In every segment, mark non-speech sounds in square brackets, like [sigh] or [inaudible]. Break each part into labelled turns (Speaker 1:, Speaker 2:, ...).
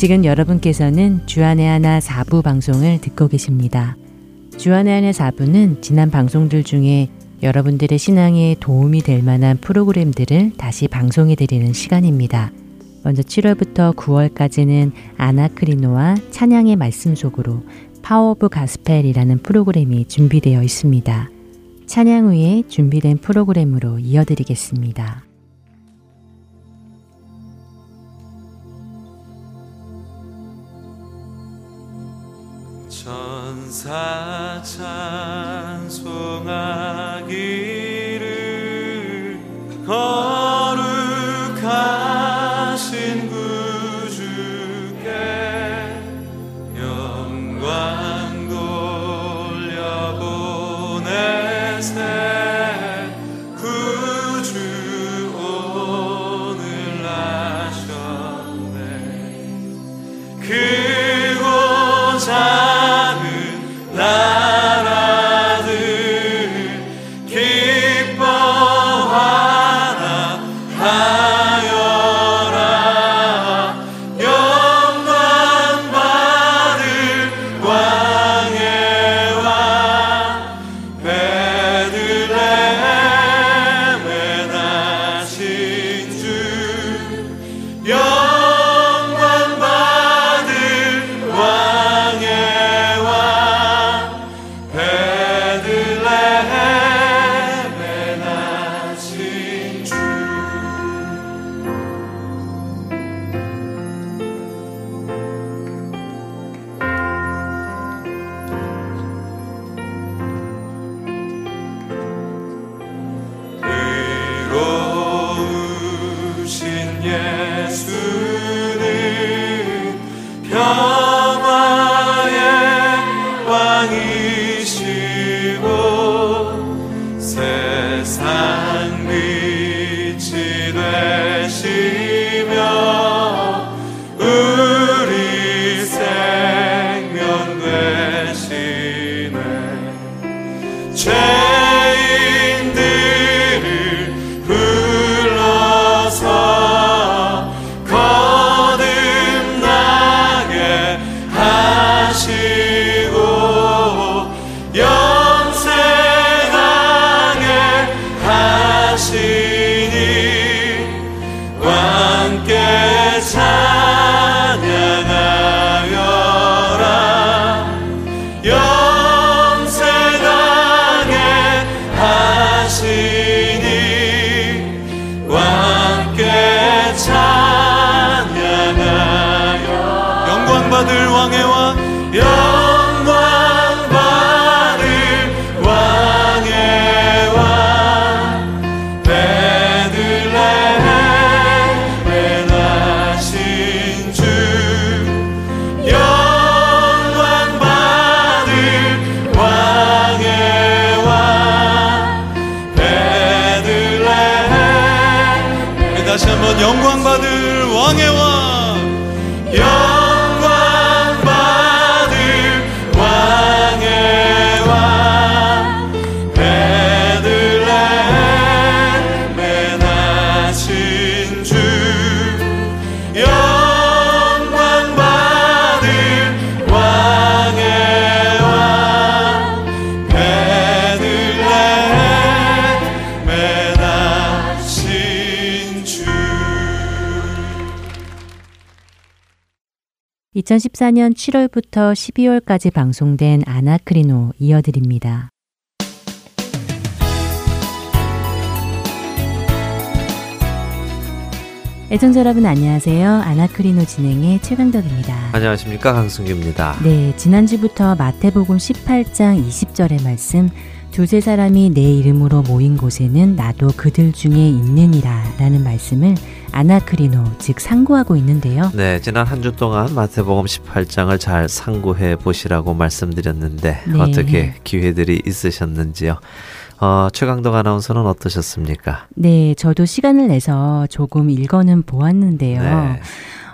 Speaker 1: 지금 여러분께서는 주안의 하나 4부 방송을 듣고 계십니다. 주안의 하나 4부는 지난 방송들 중에 여러분들의 신앙에 도움이 될 만한 프로그램들을 다시 방송해 드리는 시간입니다. 먼저 7월부터 9월까지는 아나크리노와 찬양의 말씀 속으로 Power of Gospel이라는 프로그램이 준비되어 있습니다. 찬양 후에 준비된 프로그램으로 이어드리겠습니다.
Speaker 2: 천사 찬송하기를 거
Speaker 1: 2014년 7월부터 12월까지 방송된 아나크리노 이어드립니다. 애청자 여러분 안녕하세요. 아나크리노 진행의 최강덕입니다.
Speaker 3: 안녕하십니까 강승규입니다.
Speaker 1: 네, 지난주부터 마태복음 18장 20절의 말씀 두세 사람이 내 이름으로 모인 곳에는 나도 그들 중에 있느니라 라는 말씀을 아나크리노 즉 상고하고 있는데요.
Speaker 3: 네, 지난 한 주 동안 마태복음 18장을 잘 상고해 보시라고 말씀드렸는데
Speaker 1: 네.
Speaker 3: 어떻게 기회들이 있으셨는지요? 어, 최강덕 아나운서는 어떠셨습니까?
Speaker 1: 네, 저도 시간을 내서 조금 읽어는 보았는데요.
Speaker 3: 네.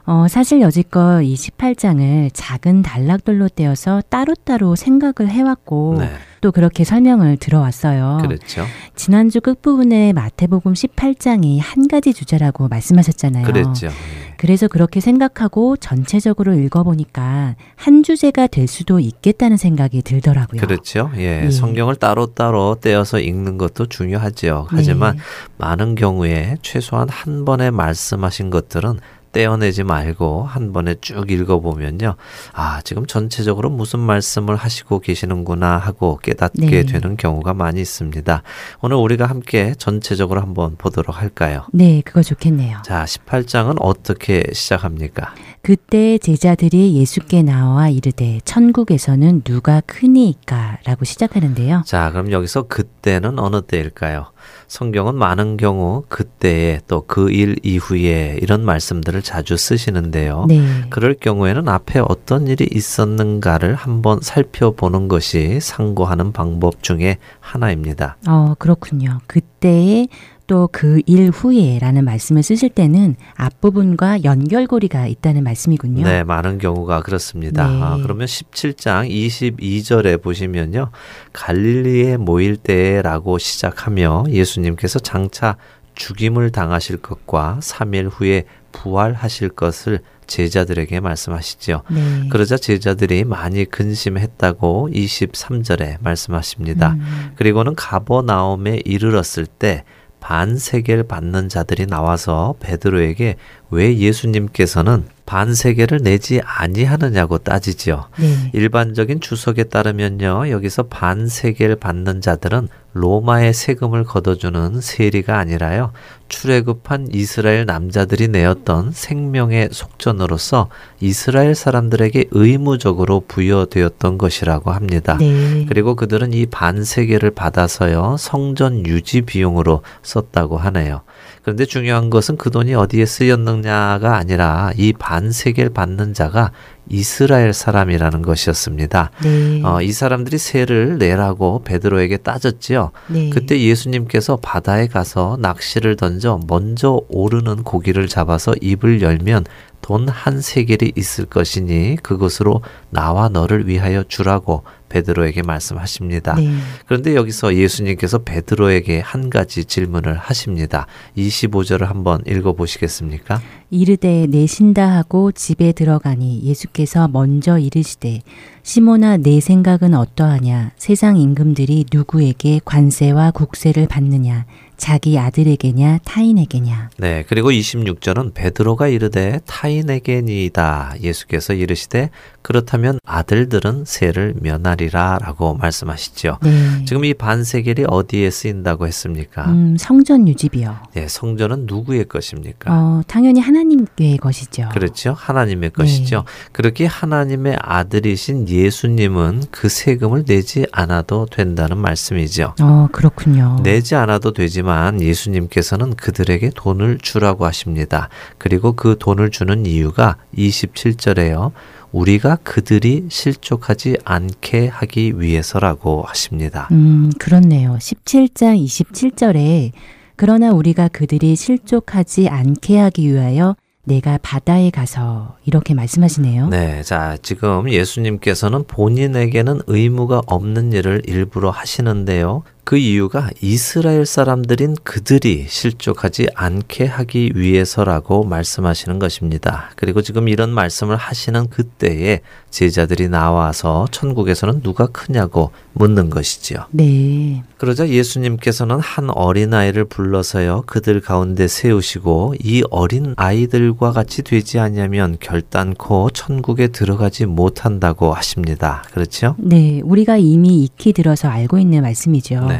Speaker 1: 어, 사실 여지껏 이 18장을 작은 단락들로 떼어서 따로따로 생각을 해왔고
Speaker 3: 네,
Speaker 1: 또 그렇게 설명을 들어왔어요.
Speaker 3: 그렇죠.
Speaker 1: 지난주 끝부분에 마태복음 18장이 한 가지 주제라고 말씀하셨잖아요.
Speaker 3: 그랬죠. 예.
Speaker 1: 그래서 그렇게 생각하고 전체적으로 읽어보니까 한 주제가 될 수도 있겠다는 생각이 들더라고요.
Speaker 3: 그렇죠. 예.
Speaker 1: 예.
Speaker 3: 성경을 따로따로 떼어서 읽는 것도 중요하죠. 하지만
Speaker 1: 네.
Speaker 3: 많은 경우에 최소한 한 번에 말씀하신 것들은 떼어내지 말고 한 번에 쭉 읽어보면요. 아, 지금 전체적으로 무슨 말씀을 하시고 계시는구나 하고 깨닫게
Speaker 1: 네.
Speaker 3: 되는 경우가 많이 있습니다. 오늘 우리가 함께 전체적으로 한번 보도록 할까요?
Speaker 1: 네, 그거 좋겠네요.
Speaker 3: 자, 18장은 어떻게 시작합니까?
Speaker 1: 그때 제자들이 예수께 나와 이르되 천국에서는 누가 크니이까라고 시작하는데요.
Speaker 3: 자, 그럼 여기서 그때는 어느 때일까요? 성경은 많은 경우 그 때에 또 그 일 이후에 이런 말씀들을 자주 쓰시는데요.
Speaker 1: 네.
Speaker 3: 그럴 경우에는 앞에 어떤 일이 있었는가를 한번 살펴보는 것이 상고하는 방법 중에 하나입니다.
Speaker 1: 어, 그렇군요. 그때에 또그일 후에라는 말씀을 쓰실 때는 앞부분과 연결고리가 있다는 말씀이군요.
Speaker 3: 네, 많은 경우가 그렇습니다.
Speaker 1: 네.
Speaker 3: 아, 그러면 17장 22절에 보시면요. 갈릴리에 모일 때라고 시작하며 예수님께서 장차 죽임을 당하실 것과 3일 후에 부활하실 것을 제자들에게 말씀하시죠.
Speaker 1: 네.
Speaker 3: 그러자 제자들이 많이 근심했다고 23절에 말씀하십니다.
Speaker 1: 음,
Speaker 3: 그리고는 가버나움에 이르렀을 때 반세계를 받는 자들이 나와서 베드로에게 왜 예수님께서는 반세계를 내지 아니하느냐고 따지지요.
Speaker 1: 네.
Speaker 3: 일반적인 주석에 따르면요. 여기서 반세계를 받는 자들은 로마의 세금을 걷어주는 세리가 아니라요. 출애굽한 이스라엘 남자들이 내었던 생명의 속전으로서 이스라엘 사람들에게 의무적으로 부여되었던 것이라고 합니다.
Speaker 1: 네.
Speaker 3: 그리고 그들은 이 반세계를 받아서요. 성전 유지 비용으로 썼다고 하네요. 그런데 중요한 것은 그 돈이 어디에 쓰였느냐가 아니라 이 반세계를 받는 자가 이스라엘 사람이라는 것이었습니다.
Speaker 1: 네.
Speaker 3: 어, 이 사람들이 세를 내라고 베드로에게 따졌지요.
Speaker 1: 네.
Speaker 3: 그때 예수님께서 바다에 가서 낚시를 던져 먼저 오르는 고기를 잡아서 입을 열면 돈 한 세겔이 있을 것이니 그것으로 나와 너를 위하여 주라고 베드로에게 말씀하십니다.
Speaker 1: 네.
Speaker 3: 그런데 여기서 예수님께서 베드로에게 한 가지 질문을 하십니다. 25절을 한번 읽어 보시겠습니까?
Speaker 1: 이르되 내신다 하고 집에 들어가니 예수께서 먼저 이르시되 시몬아 내 생각은 어떠하냐 세상 임금들이 누구에게 관세와 국세를 받느냐 자기 아들에게냐 타인에게냐
Speaker 3: 네, 그리고 26절은 베드로가 이르되 타인에게니이다. 예수께서 이르시되 그렇다면 아들들은 세를 면하리라라고 말씀하시죠.
Speaker 1: 네.
Speaker 3: 지금 이 반세겔이 어디에 쓰인다고 했습니까?
Speaker 1: 음, 성전 유지비요.
Speaker 3: 네, 성전은 누구의 것입니까?
Speaker 1: 어, 당연히 하나님의 것이죠.
Speaker 3: 그렇죠. 하나님의
Speaker 1: 네.
Speaker 3: 것이죠. 그렇게 하나님의 아들이신 예수님은 그 세금을 내지 않아도 된다는 말씀이죠.
Speaker 1: 어, 그렇군요.
Speaker 3: 내지 않아도 되지만 예수님께서는 그들에게 돈을 주라고 하십니다. 그리고 그 돈을 주는 이유가 27절에요. 우리가 그들이 실족하지 않게 하기 위해서라고 하십니다.
Speaker 1: 음, 그렇네요. 17장 27절에 그러나 우리가 그들이 실족하지 않게 하기 위하여 내가 바다에 가서 이렇게 말씀하시네요.
Speaker 3: 네, 자, 지금 예수님께서는 본인에게는 의무가 없는 일을 일부러 하시는데요. 그 이유가 이스라엘 사람들인 그들이 실족하지 않게 하기 위해서라고 말씀하시는 것입니다. 그리고 지금 이런 말씀을 하시는 그때에 제자들이 나와서 천국에서는 누가 크냐고 묻는 것이지요.
Speaker 1: 네.
Speaker 3: 그러자 예수님께서는 한 어린아이를 불러서요 그들 가운데 세우시고 이 어린 아이들과 같이 되지 않으면 결단코 천국에 들어가지 못한다고 하십니다. 그렇죠?
Speaker 1: 네, 우리가 이미 익히 들어서 알고 있는 말씀이죠.
Speaker 3: 네.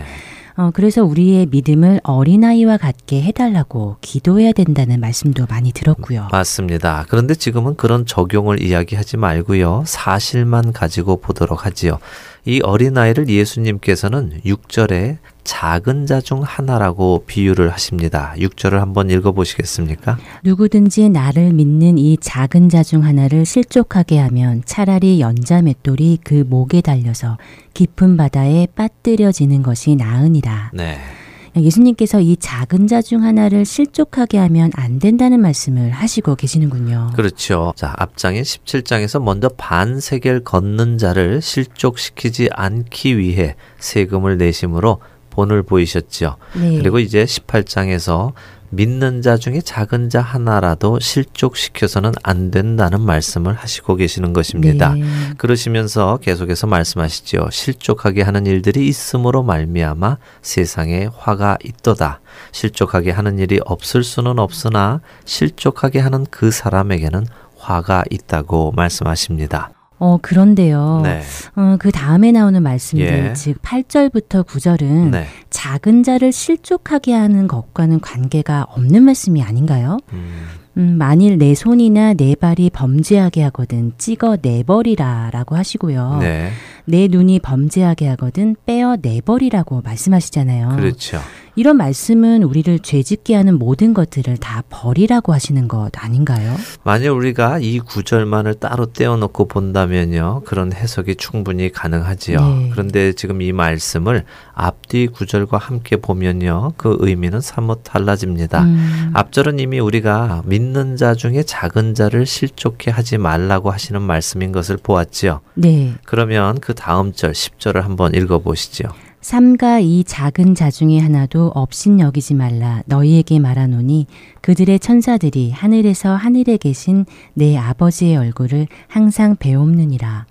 Speaker 1: 어, 그래서 우리의 믿음을 어린아이와 같게 해달라고 기도해야 된다는 말씀도 많이 들었고요.
Speaker 3: 맞습니다. 그런데 지금은 그런 적용을 이야기하지 말고요. 사실만 가지고 보도록 하지요. 이 어린아이를 예수님께서는 6절에 작은 자 중 하나라고 비유를 하십니다. 6절을 한번 읽어 보시겠습니까?
Speaker 1: 누구든지 나를 믿는 이 작은 자 중 하나를 실족하게 하면 차라리 연자 맷돌이 그 목에 달려서 깊은 바다에 빠뜨려지는 것이 나으니라.
Speaker 3: 네.
Speaker 1: 예수님께서 이 작은 자 중 하나를 실족하게 하면 안 된다는 말씀을 하시고 계시는군요.
Speaker 3: 그렇죠. 자, 앞장인 17장에서 먼저 반세겔 걷는 자를 실족시키지 않기 위해 세금을 내심으로 본을 보이셨죠.
Speaker 1: 네.
Speaker 3: 그리고 이제 18장에서 믿는 자 중에 작은 자 하나라도 실족시켜서는 안 된다는 말씀을 하시고 계시는 것입니다. 네. 그러시면서 계속해서 말씀하시죠. 실족하게 하는 일들이 있음으로 말미암아 세상에 화가 있도다. 실족하게 하는 일이 없을 수는 없으나 실족하게 하는 그 사람에게는 화가 있다고 말씀하십니다.
Speaker 1: 어, 그런데요. 네. 어, 그 다음에 나오는 말씀들, 예. 즉 8절부터 9절은 네. 작은 자를 실족하게 하는 것과는 관계가 없는 말씀이 아닌가요? 음. 음, 만일 내 손이나 내 발이 범죄하게 하거든 찍어 내버리라 라고 하시고요. 네. 내 눈이 범죄하게 하거든 빼어 내버리라고 말씀하시잖아요.
Speaker 3: 그렇죠.
Speaker 1: 이런 말씀은 우리를 죄짓게 하는 모든 것들을 다 버리라고 하시는 것 아닌가요?
Speaker 3: 만약 우리가 이 구절만을 따로 떼어놓고 본다면요. 그런 해석이 충분히 가능하지요. 네. 그런데 지금 이 말씀을 앞뒤 구절과 함께 보면요. 그 의미는 사뭇 달라집니다. 음. 앞절은 이미 우리가 믿는 자 중에 작은 자를 실족해 하지 말라고 하시는 말씀인 것을 보았지요.
Speaker 1: 네.
Speaker 3: 그러면 그 다음 절 10절을 한번 읽어 보시죠.
Speaker 1: 삼가 이 작은 자 중에 하나도 없인 여기지 말라 너희에게 말하노니 그들의 천사들이 하늘에서 하늘에 계신 내 아버지의 얼굴을 항상 배옵느니라.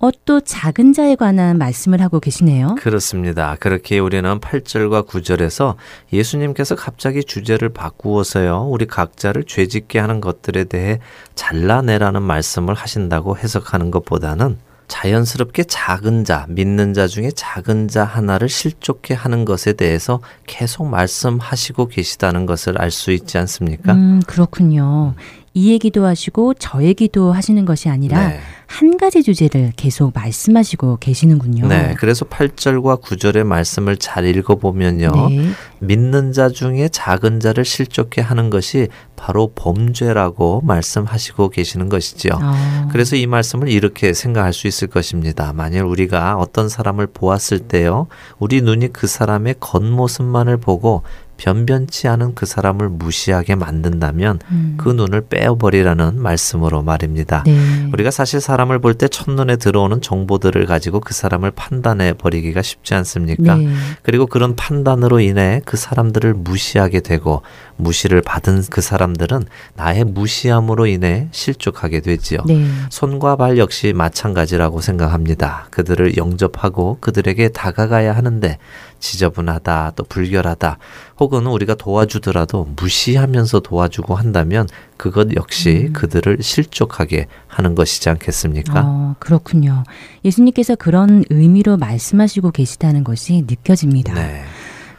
Speaker 1: 어, 또 작은 자에 관한 말씀을 하고 계시네요.
Speaker 3: 그렇습니다. 그렇게 우리는 8절과 9절에서 예수님께서 갑자기 주제를 바꾸어서요, 우리 각자를 죄짓게 하는 것들에 대해 잘라내라는 말씀을 하신다고 해석하는 것보다는 자연스럽게 작은 자, 믿는 자 중에 작은 자 하나를 실족해 하는 것에 대해서 계속 말씀하시고 계시다는 것을 알 수 있지 않습니까?
Speaker 1: 음, 그렇군요. 이 얘기도 하시고 저 얘기도 하시는 것이 아니라 네. 한 가지 주제를 계속 말씀하시고 계시는군요.
Speaker 3: 네. 그래서 8절과 9절의 말씀을 잘 읽어보면요. 네. 믿는 자 중에 작은 자를 실족해 하는 것이 바로 범죄라고 말씀하시고 계시는 것이지요. 아. 그래서 이 말씀을 이렇게 생각할 수 있을 것입니다. 만일 우리가 어떤 사람을 보았을 때요. 우리 눈이 그 사람의 겉모습만을 보고 변변치 않은 그 사람을 무시하게 만든다면 음. 그 눈을 빼어버리라는 말씀으로 말입니다. 네. 우리가 사실 사람을 볼 때 첫눈에 들어오는 정보들을 가지고 그 사람을 판단해 버리기가 쉽지 않습니까? 네. 그리고 그런 판단으로 인해 그 사람들을 무시하게 되고 무시를 받은 그 사람들은 나의 무시함으로 인해 실족하게 되지요. 네. 손과 발 역시 마찬가지라고 생각합니다. 그들을 영접하고 그들에게 다가가야 하는데 지저분하다, 또 불결하다, 혹은 우리가 도와주더라도 무시하면서 도와주고 한다면 그것 역시 음. 그들을 실족하게 하는 것이지 않겠습니까?
Speaker 1: 어, 그렇군요. 예수님께서 그런 의미로 말씀하시고 계시다는 것이 느껴집니다. 네.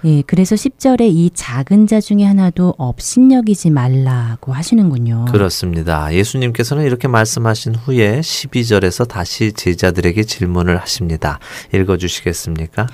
Speaker 1: 예, 그래서 10절에 이 작은 자 중에 하나도 업신여기지 말라고 하시는군요.
Speaker 3: 그렇습니다. 예수님께서는 이렇게 말씀하신 후에 12절에서 다시 제자들에게 질문을 하십니다. 읽어 주시겠습니까?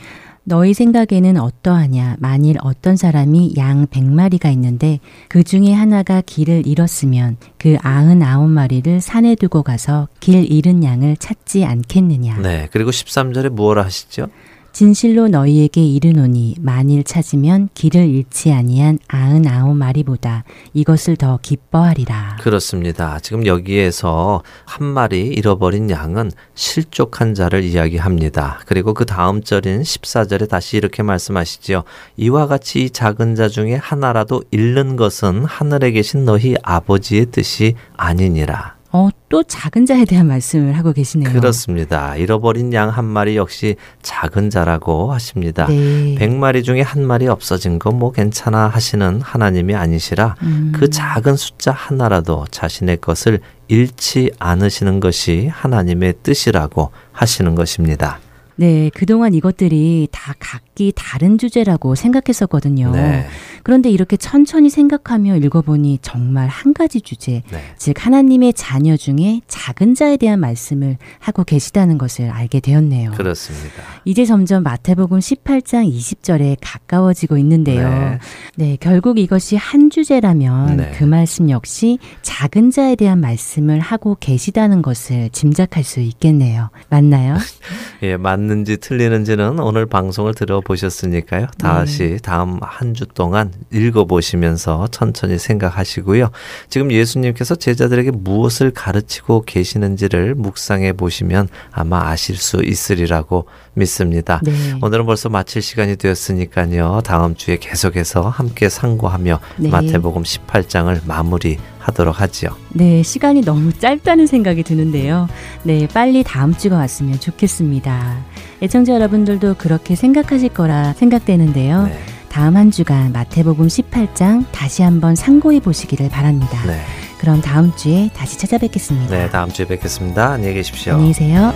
Speaker 1: 너희 생각에는 어떠하냐? 만일 어떤 사람이 양 백마리가 있는데 그 중에 하나가 길을 잃었으면 그 아흔 아홉 마리를 산에 두고 가서 길 잃은 양을 찾지 않겠느냐?
Speaker 3: 네. 그리고 13절에 무엇을 하시죠?
Speaker 1: 진실로 너희에게 이르노니 만일 찾으면 길을 잃지 아니한 아흔 아홉 마리보다 이것을 더 기뻐하리라.
Speaker 3: 그렇습니다. 지금 여기에서 한 마리 잃어버린 양은 실족한 자를 이야기합니다. 그리고 그 다음 절인 14절에 다시 이렇게 말씀하시지요. 이와 같이 작은 자 중에 하나라도 잃는 것은 하늘에 계신 너희 아버지의 뜻이 아니니라.
Speaker 1: 어, 또 작은 자에 대한 말씀을 하고 계시네요.
Speaker 3: 그렇습니다. 잃어버린 양 한 마리 역시 작은 자라고 하십니다. 네. 100마리 중에 한 마리 없어진 거뭐 괜찮아 하시는 하나님이 아니시라 음. 그 작은 숫자 하나라도 자신의 것을 잃지 않으시는 것이 하나님의 뜻이라고 하시는 것입니다.
Speaker 1: 네, 그동안 이것들이 다 각기 다른 주제라고 생각했었거든요. 네. 그런데 이렇게 천천히 생각하며 읽어보니 정말 한 가지 주제, 네. 즉 하나님의 자녀 중에 작은 자에 대한 말씀을 하고 계시다는 것을 알게 되었네요.
Speaker 3: 그렇습니다.
Speaker 1: 이제 점점 마태복음 18장 20절에 가까워지고 있는데요. 네, 네 결국 이것이 한 주제라면 네. 그 말씀 역시 작은 자에 대한 말씀을 하고 계시다는 것을 짐작할 수 있겠네요. 맞나요? [laughs]
Speaker 3: 예, 맞 맞는지 틀리는지는 오늘 방송을 들어보셨으니까요. 다시 네. 다음 한 주 동안 읽어보시면서 천천히 생각하시고요. 지금 예수님께서 제자들에게 무엇을 가르치고 계시는지를 묵상해 보시면 아마 아실 수 있으리라고 믿습니다. 네. 오늘은 벌써 마칠 시간이 되었으니까요. 다음 주에 계속해서 함께 상고하며 네. 마태복음 18장을 마무리 하도록 하지요.
Speaker 1: 네, 시간이 너무 짧다는 생각이 드는데요. 네, 빨리 다음 주가 왔으면 좋겠습니다. 애청자 여러분들도 그렇게 생각하실 거라 생각되는데요. 네. 다음 한 주간 마태복음 18장 다시 한번 상고해 보시기를 바랍니다. 네. 그럼 다음 주에 다시 찾아뵙겠습니다.
Speaker 3: 네, 다음 주에 뵙겠습니다. 안녕히 계십시오.
Speaker 1: 안녕히 계세요.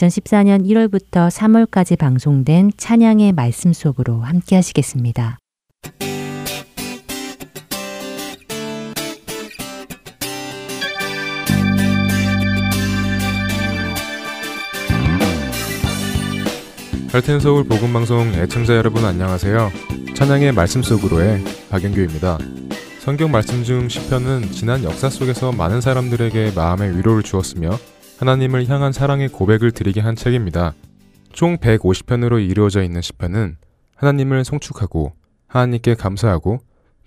Speaker 1: 2014년 1월부터 3월까지 방송된 찬양의 말씀 속으로 함께 하시겠습니다.
Speaker 4: 할텐 서울 복음 방송 애청자 여러분 안녕하세요. 찬양의 말씀 속으로의 박영규입니다. 성경 말씀 중 시편은 지난 역사 속에서 많은 사람들에게 마음의 위로를 주었으며 하나님을 향한 사랑의 고백을 드리게 한 책입니다. 총 150편으로 이루어져 있는 시편은 하나님을 송축하고 하나님께 감사하고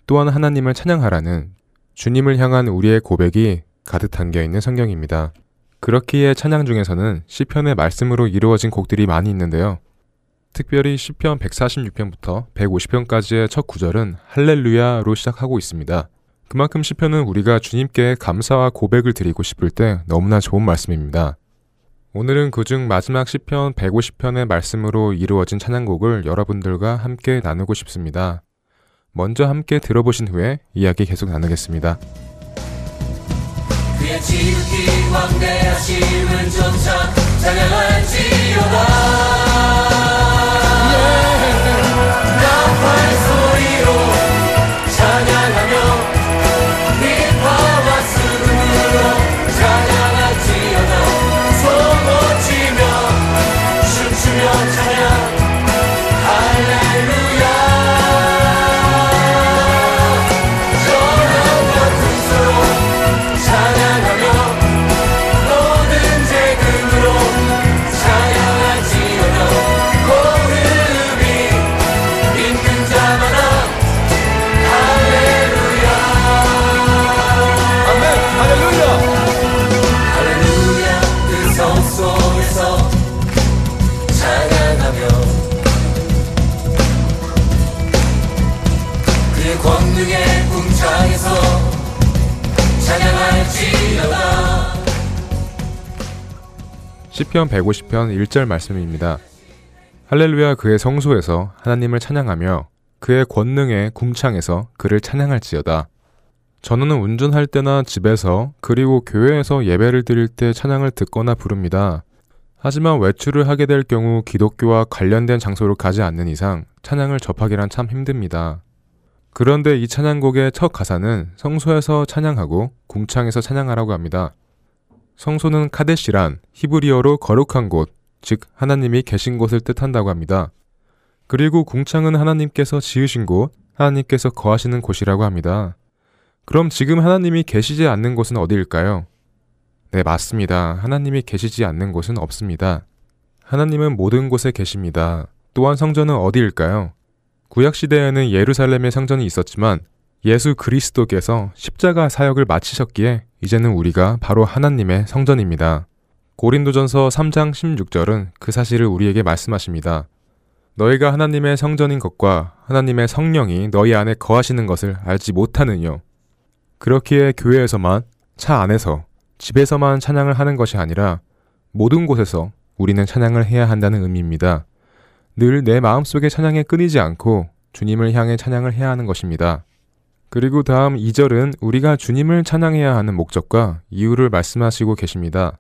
Speaker 4: 또한 하나님을 찬양하라는 주님을 향한 우리의 고백이 가득 담겨 있는 성경입니다. 그렇기에 찬양 중에서는 시편의 말씀으로 이루어진 곡들이 많이 있는데요. 특별히 시편 146편부터 150편까지의 첫 구절은 할렐루야로 시작하고 있습니다. 그만큼 시편은 우리가 주님께 감사와 고백을 드리고 싶을 때 너무나 좋은 말씀입니다. 오늘은 그중 마지막 시편 150편의 말씀으로 이루어진 찬양곡을 여러분들과 함께 나누고 싶습니다. 먼저 함께 들어보신 후에 이야기 계속 나누겠습니다. 그의 지극히 왕대하심은 점차 찬양할지어다 시편 150편 1절 말씀입니다. 할렐루야 그의 성소에서 하나님을 찬양하며 그의 권능의 궁창에서 그를 찬양할지어다. 전우는 운전할 때나 집에서 그리고 교회에서 예배를 드릴 때 찬양을 듣거나 부릅니다. 하지만 외출을 하게 될 경우 기독교와 관련된 장소를 가지 않는 이상 찬양을 접하기란 참 힘듭니다. 그런데 이 찬양곡의 첫 가사는 성소에서 찬양하고 궁창에서 찬양하라고 합니다. 성소는 카데시란 히브리어로 거룩한 곳, 즉 하나님이 계신 곳을 뜻한다고 합니다. 그리고 궁창은 하나님께서 지으신 곳, 하나님께서 거하시는 곳이라고 합니다. 그럼 지금 하나님이 계시지 않는 곳은 어디일까요? 네, 맞습니다. 하나님이 계시지 않는 곳은 없습니다. 하나님은 모든 곳에 계십니다. 또한 성전은 어디일까요? 구약시대에는 예루살렘의 성전이 있었지만 예수 그리스도께서 십자가 사역을 마치셨기에 이제는 우리가 바로 하나님의 성전입니다. 고린도전서 3장 16절은 그 사실을 우리에게 말씀하십니다. 너희가 하나님의 성전인 것과 하나님의 성령이 너희 안에 거하시는 것을 알지 못하느뇨. 그렇기에 교회에서만, 차 안에서, 집에서만 찬양을 하는 것이 아니라 모든 곳에서 우리는 찬양을 해야 한다는 의미입니다. 늘 내 마음속에 찬양에 끊이지 않고 주님을 향해 찬양을 해야 하는 것입니다. 그리고 다음 2절은 우리가 주님을 찬양해야 하는 목적과 이유를 말씀하시고 계십니다.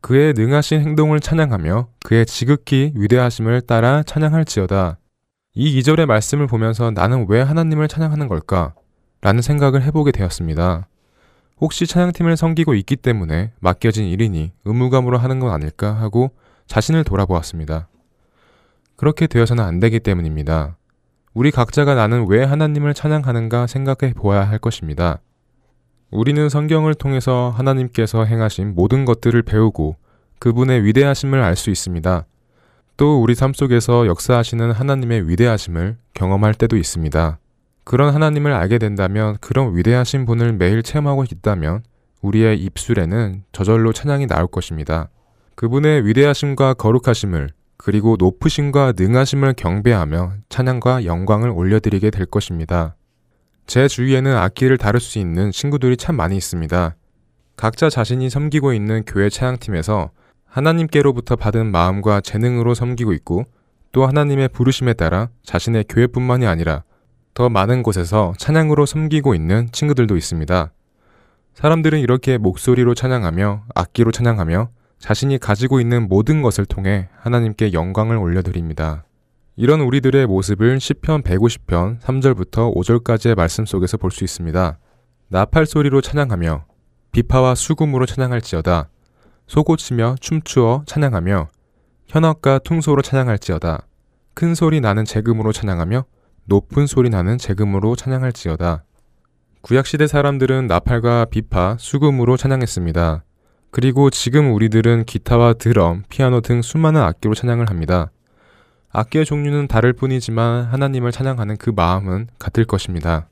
Speaker 4: 그의 능하신 행동을 찬양하며 그의 지극히 위대하심을 따라 찬양할지어다. 이 2절의 말씀을 보면서 나는 왜 하나님을 찬양하는 걸까? 라는 생각을 해보게 되었습니다. 혹시 찬양팀을 섬기고 있기 때문에 맡겨진 일이니 의무감으로 하는 건 아닐까 하고 자신을 돌아보았습니다. 그렇게 되어서는 안 되기 때문입니다. 우리 각자가 나는 왜 하나님을 찬양하는가 생각해 보아야 할 것입니다. 우리는 성경을 통해서 하나님께서 행하신 모든 것들을 배우고 그분의 위대하심을 알 수 있습니다. 또 우리 삶 속에서 역사하시는 하나님의 위대하심을 경험할 때도 있습니다. 그런 하나님을 알게 된다면 그런 위대하신 분을 매일 체험하고 있다면 우리의 입술에는 저절로 찬양이 나올 것입니다. 그분의 위대하심과 거룩하심을 그리고 높으심과 능하심을 경배하며 찬양과 영광을 올려드리게 될 것입니다. 제 주위에는 악기를 다룰 수 있는 친구들이 참 많이 있습니다. 각자 자신이 섬기고 있는 교회 찬양팀에서 하나님께로부터 받은 마음과 재능으로 섬기고 있고 또 하나님의 부르심에 따라 자신의 교회뿐만이 아니라 더 많은 곳에서 찬양으로 섬기고 있는 친구들도 있습니다. 사람들은 이렇게 목소리로 찬양하며 악기로 찬양하며 자신이 가지고 있는 모든 것을 통해 하나님께 영광을 올려드립니다. 이런 우리들의 모습을 시편 150편 3절부터 5절까지의 말씀 속에서 볼 수 있습니다. 나팔 소리로 찬양하며 비파와 수금으로 찬양할지어다. 소고치며 춤추어 찬양하며 현악과 퉁소로 찬양할지어다. 큰 소리 나는 재금으로 찬양하며 높은 소리 나는 재금으로 찬양할지어다. 구약시대 사람들은 나팔과 비파, 수금으로 찬양했습니다. 그리고 지금 우리들은 기타와 드럼, 피아노 등 수많은 악기로 찬양을 합니다. 악기의 종류는 다를 뿐이지만 하나님을 찬양하는 그 마음은 같을 것입니다.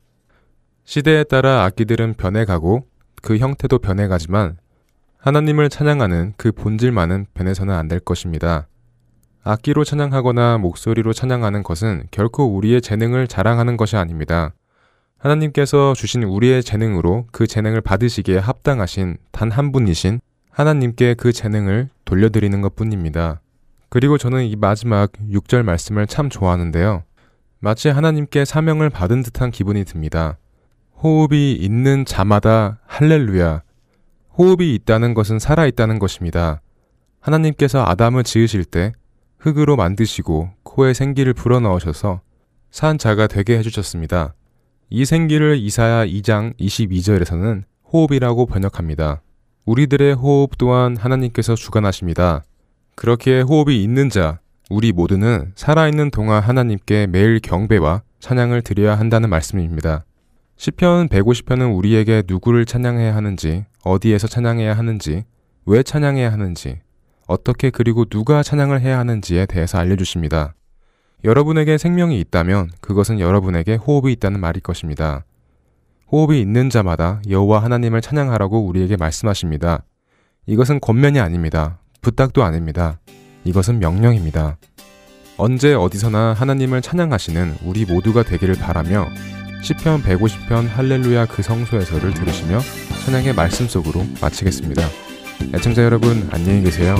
Speaker 4: 시대에 따라 악기들은 변해가고 그 형태도 변해가지만 하나님을 찬양하는 그 본질만은 변해서는 안 될 것입니다. 악기로 찬양하거나 목소리로 찬양하는 것은 결코 우리의 재능을 자랑하는 것이 아닙니다. 하나님께서 주신 우리의 재능으로 그 재능을 받으시기에 합당하신 단 한 분이신 하나님께 그 재능을 돌려드리는 것 뿐입니다. 그리고 저는 이 마지막 6절 말씀을 참 좋아하는데요. 마치 하나님께 사명을 받은 듯한 기분이 듭니다. 호흡이 있는 자마다 할렐루야. 호흡이 있다는 것은 살아있다는 것입니다. 하나님께서 아담을 지으실 때 흙으로 만드시고 코에 생기를 불어넣으셔서 산 자가 되게 해주셨습니다. 이 생기를 이사야 2장 22절에서는 호흡이라고 번역합니다. 우리들의 호흡 또한 하나님께서 주관하십니다. 그렇게 호흡이 있는 자, 우리 모두는 살아있는 동안 하나님께 매일 경배와 찬양을 드려야 한다는 말씀입니다. 시편 150편은 우리에게 누구를 찬양해야 하는지, 어디에서 찬양해야 하는지, 왜 찬양해야 하는지, 어떻게 그리고 누가 찬양을 해야 하는지에 대해서 알려주십니다. 여러분에게 생명이 있다면 그것은 여러분에게 호흡이 있다는 말일 것입니다. 호흡이 있는 자마다 여호와 하나님을 찬양하라고 우리에게 말씀하십니다. 이것은 권면이 아닙니다. 부탁도 아닙니다. 이것은 명령입니다. 언제 어디서나 하나님을 찬양하시는 우리 모두가 되기를 바라며 시편 150편 할렐루야 그 성소에서를 들으시며 찬양의 말씀 속으로 마치겠습니다. 애청자 여러분 안녕히 계세요.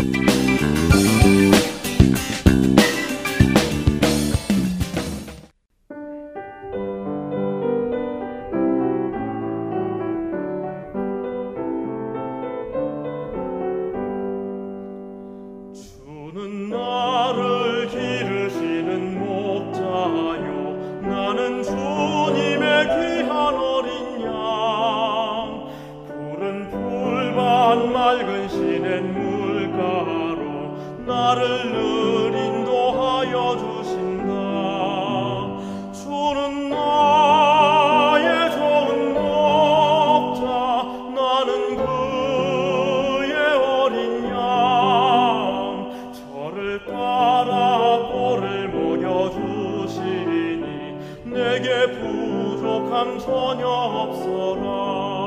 Speaker 4: 내게 부족함 전혀 없어라.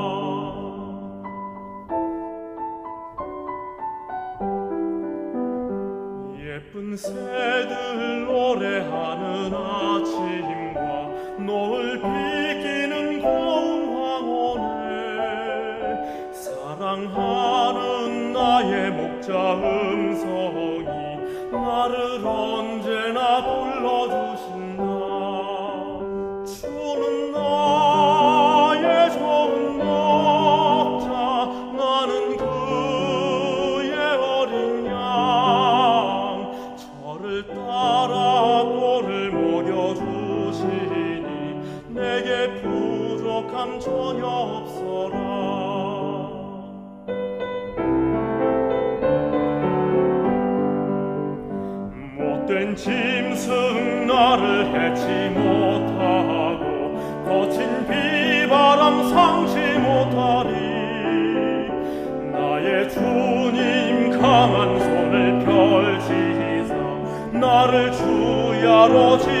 Speaker 4: 我去。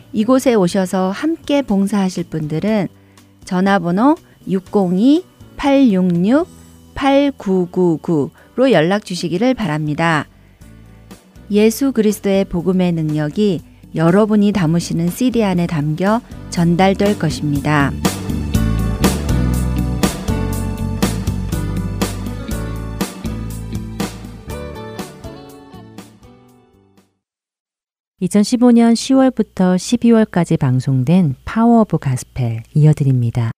Speaker 5: 이곳에 오셔서 함께 봉사하실 분들은 전화번호 602-866-8999로 연락 주시기를 바랍니다. 예수 그리스도의 복음의 능력이 여러분이 담으시는 CD 안에 담겨 전달될 것입니다.
Speaker 1: 2015년 10월부터 12월까지 방송된 Power of Gospel 이어드립니다.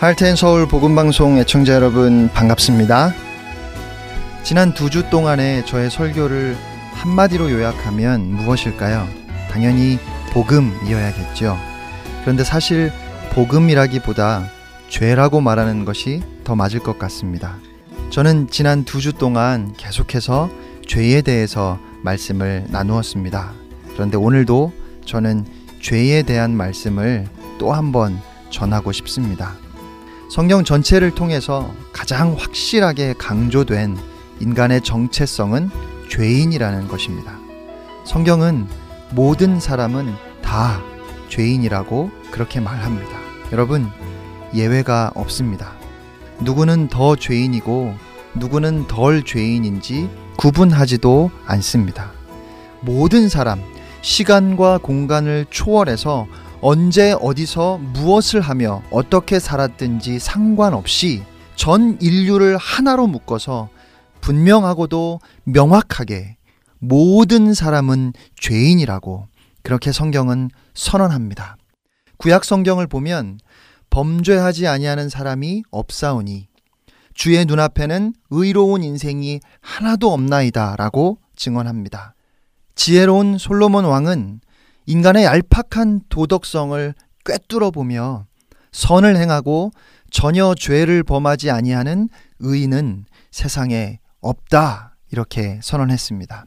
Speaker 6: 할텐 서울 복음방송 애청자 여러분 반갑습니다. 지난 두 주 동안의 저의 설교를 한마디로 요약하면 무엇일까요? 당연히 복음이어야겠죠. 그런데 사실 복음이라기보다 죄라고 말하는 것이 더 맞을 것 같습니다. 저는 지난 두 주 동안 계속해서 죄에 대해서 말씀을 나누었습니다. 그런데 오늘도 저는 죄에 대한 말씀을 또 한 번 전하고 싶습니다. 성경 전체를 통해서 가장 확실하게 강조된 인간의 정체성은 죄인이라는 것입니다. 성경은 모든 사람은 다 죄인이라고 그렇게 말합니다. 여러분, 예외가 없습니다. 누구는 더 죄인이고 누구는 덜 죄인인지 구분하지도 않습니다. 모든 사람, 시간과 공간을 초월해서 언제 어디서 무엇을 하며 어떻게 살았든지 상관없이 전 인류를 하나로 묶어서 분명하고도 명확하게 모든 사람은 죄인이라고 그렇게 성경은 선언합니다. 구약 성경을 보면 범죄하지 아니하는 사람이 없사오니 주의 눈앞에는 의로운 인생이 하나도 없나이다라고 증언합니다. 지혜로운 솔로몬 왕은 인간의 얄팍한 도덕성을 꿰뚫어 보며 선을 행하고 전혀 죄를 범하지 아니하는 의인은 세상에 없다 이렇게 선언했습니다.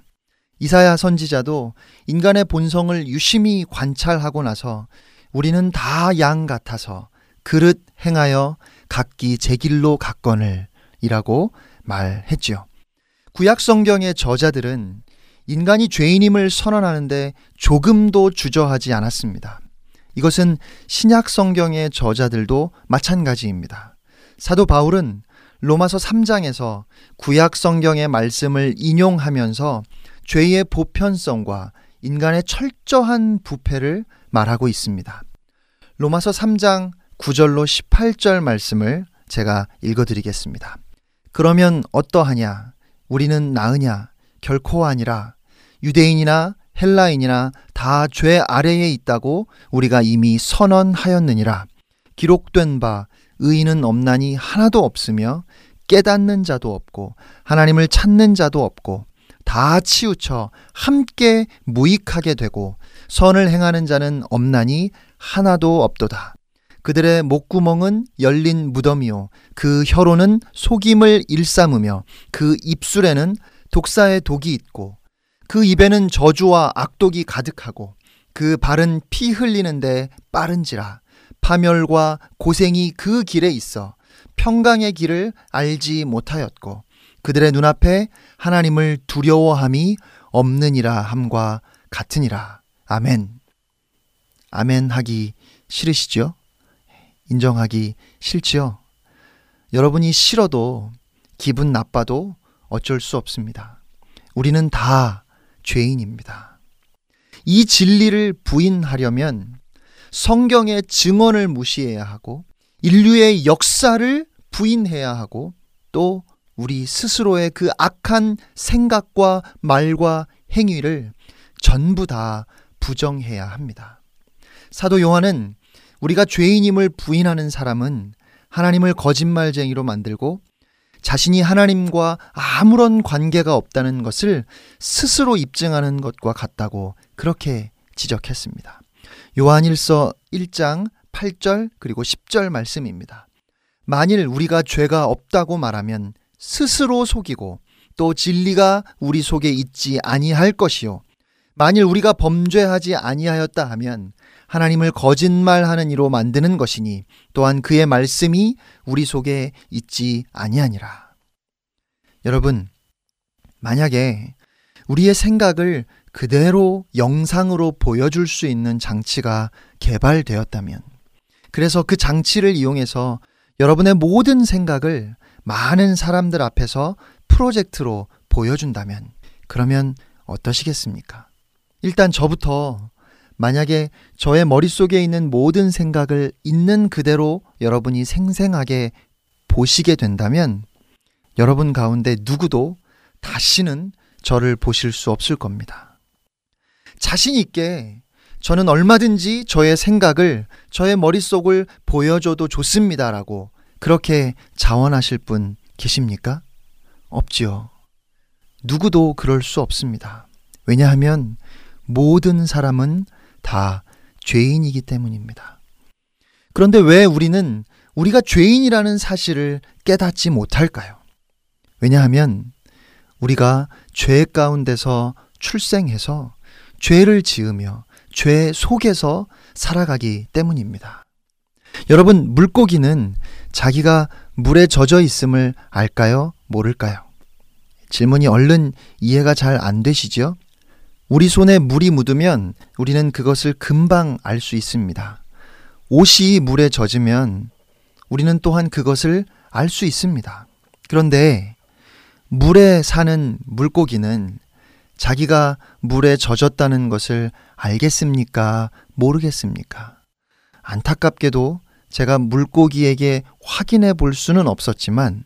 Speaker 6: 이사야 선지자도 인간의 본성을 유심히 관찰하고 나서 우리는 다 양 같아서 그릇 행하여 각기 제 길로 갔거늘 이라고 말했지요. 구약 성경의 저자들은 인간이 죄인임을 선언하는데 조금도 주저하지 않았습니다. 이것은 신약 성경의 저자들도 마찬가지입니다. 사도 바울은 로마서 3장에서 구약 성경의 말씀을 인용하면서 죄의 보편성과 인간의 철저한 부패를 말하고 있습니다. 로마서 3장 9절로 18절 말씀을 제가 읽어드리겠습니다. 그러면 어떠하냐? 우리는 나으냐? 결코 아니라 유대인이나 헬라인이나 다 죄 아래에 있다고 우리가 이미 선언하였느니라. 기록된 바 의인은 없나니 하나도 없으며 깨닫는 자도 없고 하나님을 찾는 자도 없고 다 치우쳐 함께 무익하게 되고 선을 행하는 자는 없나니 하나도 없도다. 그들의 목구멍은 열린 무덤이요. 그 혀로는 속임을 일삼으며 그 입술에는 독사의 독이 있고 그 입에는 저주와 악독이 가득하고 그 발은 피 흘리는데 빠른지라 파멸과 고생이 그 길에 있어 평강의 길을 알지 못하였고 그들의 눈앞에 하나님을 두려워함이 없느니라 함과 같으니라. 아멘. 아멘 하기 싫으시죠? 인정하기 싫지요? 여러분이 싫어도 기분 나빠도 어쩔 수 없습니다. 우리는 다 죄인입니다. 이 진리를 부인하려면 성경의 증언을 무시해야 하고 인류의 역사를 부인해야 하고 또 우리 스스로의 그 악한 생각과 말과 행위를 전부 다 부정해야 합니다. 사도 요한은 우리가 죄인임을 부인하는 사람은 하나님을 거짓말쟁이로 만들고 자신이 하나님과 아무런 관계가 없다는 것을 스스로 입증하는 것과 같다고 그렇게 지적했습니다. 요한일서 1장 8절 그리고 10절 말씀입니다. 만일 우리가 죄가 없다고 말하면 스스로 속이고 또 진리가 우리 속에 있지 아니할 것이요 만일 우리가 범죄하지 아니하였다 하면 하나님을 거짓말하는 이로 만드는 것이니 또한 그의 말씀이 우리 속에 있지 아니하니라. 여러분, 만약에 우리의 생각을 그대로 영상으로 보여줄 수 있는 장치가 개발되었다면, 그래서 그 장치를 이용해서 여러분의 모든 생각을 많은 사람들 앞에서 프로젝트로 보여준다면, 그러면 어떠시겠습니까? 일단 저부터 만약에 저의 머릿속에 있는 모든 생각을 있는 그대로 여러분이 생생하게 보시게 된다면 여러분 가운데 누구도 다시는 저를 보실 수 없을 겁니다. 자신 있게 저는 얼마든지 저의 생각을 저의 머릿속을 보여줘도 좋습니다라고 그렇게 자원하실 분 계십니까? 없지요. 누구도 그럴 수 없습니다. 왜냐하면 모든 사람은 다 죄인이기 때문입니다. 그런데 왜 우리는 우리가 죄인이라는 사실을 깨닫지 못할까요? 왜냐하면 우리가 죄 가운데서 출생해서 죄를 지으며 죄 속에서 살아가기 때문입니다. 여러분, 물고기는 자기가 물에 젖어 있음을 알까요? 모를까요? 질문이 얼른 이해가 잘 안 되시죠? 우리 손에 물이 묻으면 우리는 그것을 금방 알 수 있습니다. 옷이 물에 젖으면 우리는 또한 그것을 알 수 있습니다. 그런데 물에 사는 물고기는 자기가 물에 젖었다는 것을 알겠습니까? 모르겠습니까? 안타깝게도 제가 물고기에게 확인해 볼 수는 없었지만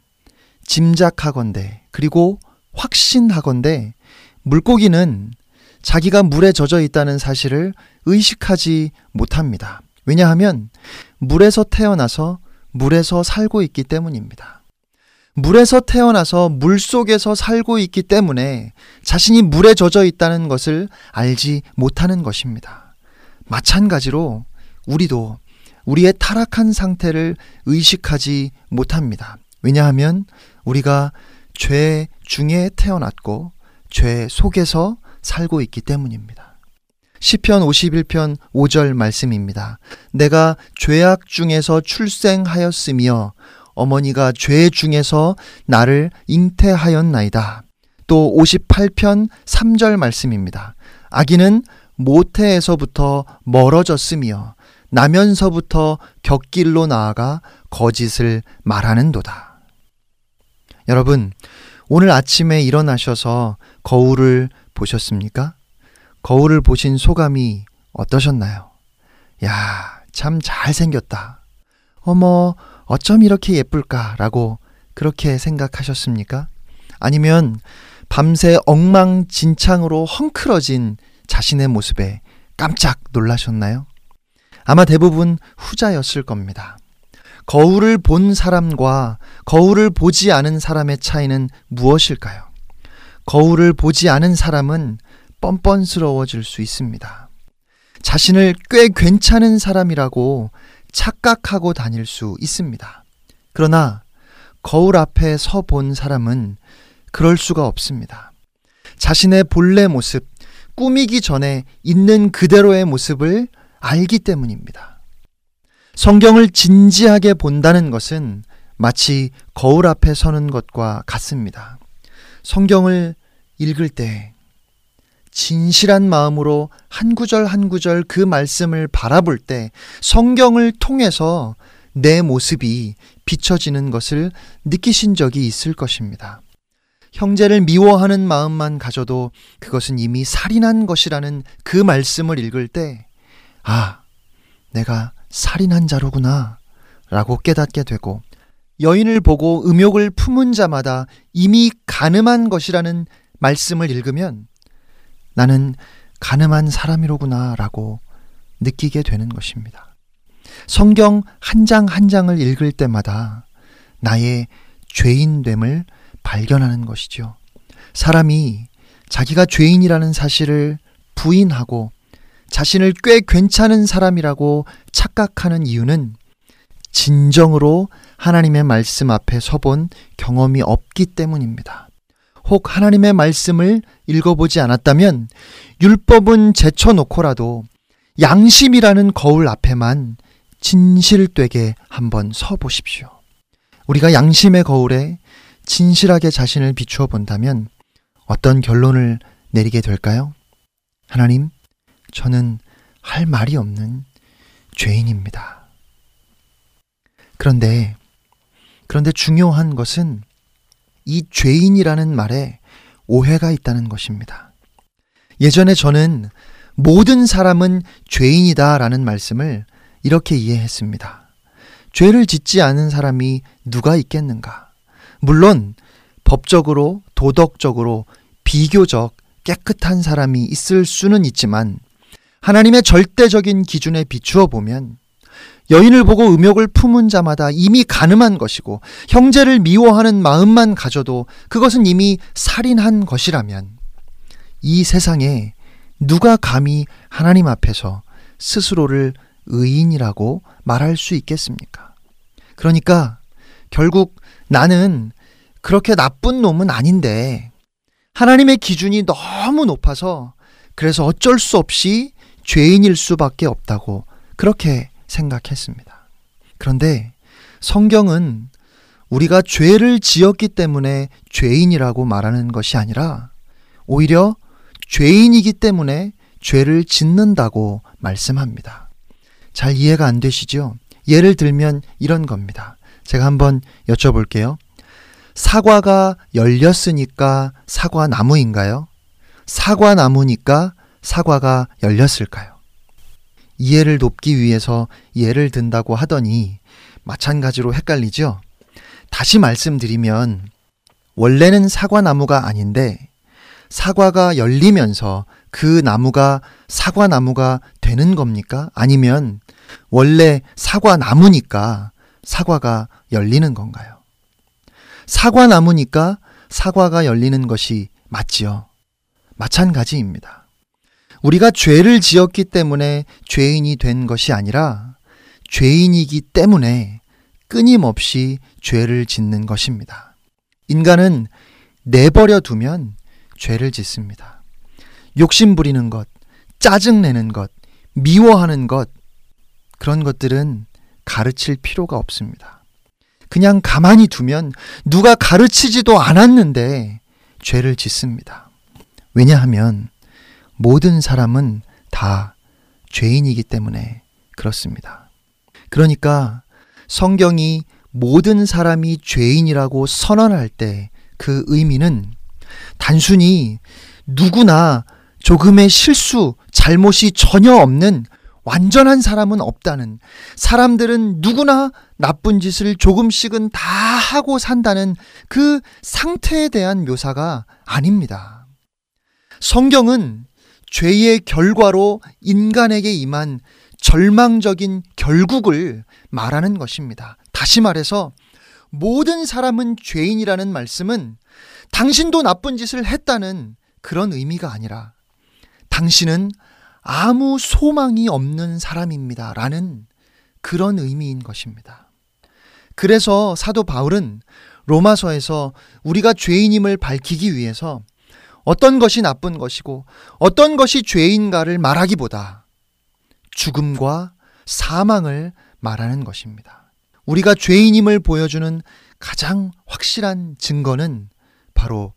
Speaker 6: 짐작하건대 그리고 확신하건대 물고기는 자기가 물에 젖어 있다는 사실을 의식하지 못합니다. 왜냐하면 물에서 태어나서 물에서 살고 있기 때문입니다. 물에서 태어나서 물 속에서 살고 있기 때문에 자신이 물에 젖어 있다는 것을 알지 못하는 것입니다. 마찬가지로 우리도 우리의 타락한 상태를 의식하지 못합니다. 왜냐하면 우리가 죄 중에 태어났고 죄 속에서 살고 있기 때문입니다. 시편 51편 5절 말씀입니다. 내가 죄악 중에서 출생하였으며 어머니가 죄 중에서 나를 잉태하였나이다. 또 58편 3절 말씀입니다. 아기는 모태에서부터 멀어졌으며 나면서부터 격길로 나아가 거짓을 말하는도다. 여러분, 오늘 아침에 일어나셔서 거울을 보셨습니까? 거울을 보신 소감이 어떠셨나요? 야, 참 잘생겼다. 어머, 어쩜 이렇게 예쁠까? 라고 그렇게 생각하셨습니까? 아니면 밤새 엉망진창으로 헝클어진 자신의 모습에 깜짝 놀라셨나요? 아마 대부분 후자였을 겁니다. 거울을 본 사람과 거울을 보지 않은 사람의 차이는 무엇일까요? 거울을 보지 않은 사람은 뻔뻔스러워질 수 있습니다. 자신을 꽤 괜찮은 사람이라고 착각하고 다닐 수 있습니다. 그러나 거울 앞에 서 본 사람은 그럴 수가 없습니다. 자신의 본래 모습, 꾸미기 전에 있는 그대로의 모습을 알기 때문입니다. 성경을 진지하게 본다는 것은 마치 거울 앞에 서는 것과 같습니다. 성경을 읽을 때 진실한 마음으로 한 구절 한 구절 그 말씀을 바라볼 때 성경을 통해서 내 모습이 비춰지는 것을 느끼신 적이 있을 것입니다. 형제를 미워하는 마음만 가져도 그것은 이미 살인한 것이라는 그 말씀을 읽을 때, 아, 내가 살인한 자로구나, 라고 깨닫게 되고, 여인을 보고 음욕을 품은 자마다 이미 가늠한 것이라는 말씀을 읽으면 나는 가늠한 사람이로구나 라고 느끼게 되는 것입니다. 성경 한 장 한 장을 읽을 때마다 나의 죄인됨을 발견하는 것이죠. 사람이 자기가 죄인이라는 사실을 부인하고 자신을 꽤 괜찮은 사람이라고 착각하는 이유는 진정으로 하나님의 말씀 앞에 서본 경험이 없기 때문입니다. 혹 하나님의 말씀을 읽어보지 않았다면 율법은 제쳐놓고라도 양심이라는 거울 앞에만 진실되게 한번 서 보십시오. 우리가 양심의 거울에 진실하게 자신을 비추어 본다면 어떤 결론을 내리게 될까요? 하나님, 저는 할 말이 없는 죄인입니다. 그런데, 그런데 중요한 것은 이 죄인이라는 말에 오해가 있다는 것입니다. 예전에 저는 모든 사람은 죄인이다 라는 말씀을 이렇게 이해했습니다. 죄를 짓지 않은 사람이 누가 있겠는가? 물론 법적으로, 도덕적으로, 비교적 깨끗한 사람이 있을 수는 있지만 하나님의 절대적인 기준에 비추어 보면 여인을 보고 음욕을 품은 자마다 이미 가늠한 것이고 형제를 미워하는 마음만 가져도 그것은 이미 살인한 것이라면 이 세상에 누가 감히 하나님 앞에서 스스로를 의인이라고 말할 수 있겠습니까? 그러니까 결국 나는 그렇게 나쁜 놈은 아닌데 하나님의 기준이 너무 높아서 그래서 어쩔 수 없이 죄인일 수밖에 없다고 그렇게 생각했습니다. 그런데 성경은 우리가 죄를 지었기 때문에 죄인이라고 말하는 것이 아니라 오히려 죄인이기 때문에 죄를 짓는다고 말씀합니다. 잘 이해가 안 되시죠? 예를 들면 이런 겁니다. 제가 한번 여쭤볼게요. 사과가 열렸으니까 사과 나무인가요? 사과 나무니까 사과가 열렸을까요? 이해를 돕기 위해서 예를 든다고 하더니 마찬가지로 헷갈리죠? 다시 말씀드리면 원래는 사과나무가 아닌데 사과가 열리면서 그 나무가 사과나무가 되는 겁니까? 아니면 원래 사과나무니까 사과가 열리는 건가요? 사과나무니까 사과가 열리는 것이 맞지요. 마찬가지입니다. 우리가 죄를 지었기 때문에 죄인이 된 것이 아니라 죄인이기 때문에 끊임없이 죄를 짓는 것입니다. 인간은 내버려 두면 죄를 짓습니다. 욕심 부리는 것, 짜증내는 것, 미워하는 것, 그런 것들은 가르칠 필요가 없습니다. 그냥 가만히 두면 누가 가르치지도 않았는데 죄를 짓습니다. 왜냐하면 모든 사람은 다 죄인이기 때문에 그렇습니다. 그러니까 성경이 모든 사람이 죄인이라고 선언할 때 그 의미는 단순히 누구나 조금의 실수, 잘못이 전혀 없는 완전한 사람은 없다는 사람들은 누구나 나쁜 짓을 조금씩은 다 하고 산다는 그 상태에 대한 묘사가 아닙니다. 성경은 죄의 결과로 인간에게 임한 절망적인 결국을 말하는 것입니다. 다시 말해서 모든 사람은 죄인이라는 말씀은 당신도 나쁜 짓을 했다는 그런 의미가 아니라 당신은 아무 소망이 없는 사람입니다. 라는 그런 의미인 것입니다. 그래서 사도 바울은 로마서에서 우리가 죄인임을 밝히기 위해서 어떤 것이 나쁜 것이고 어떤 것이 죄인가를 말하기보다 죽음과 사망을 말하는 것입니다. 우리가 죄인임을 보여주는 가장 확실한 증거는 바로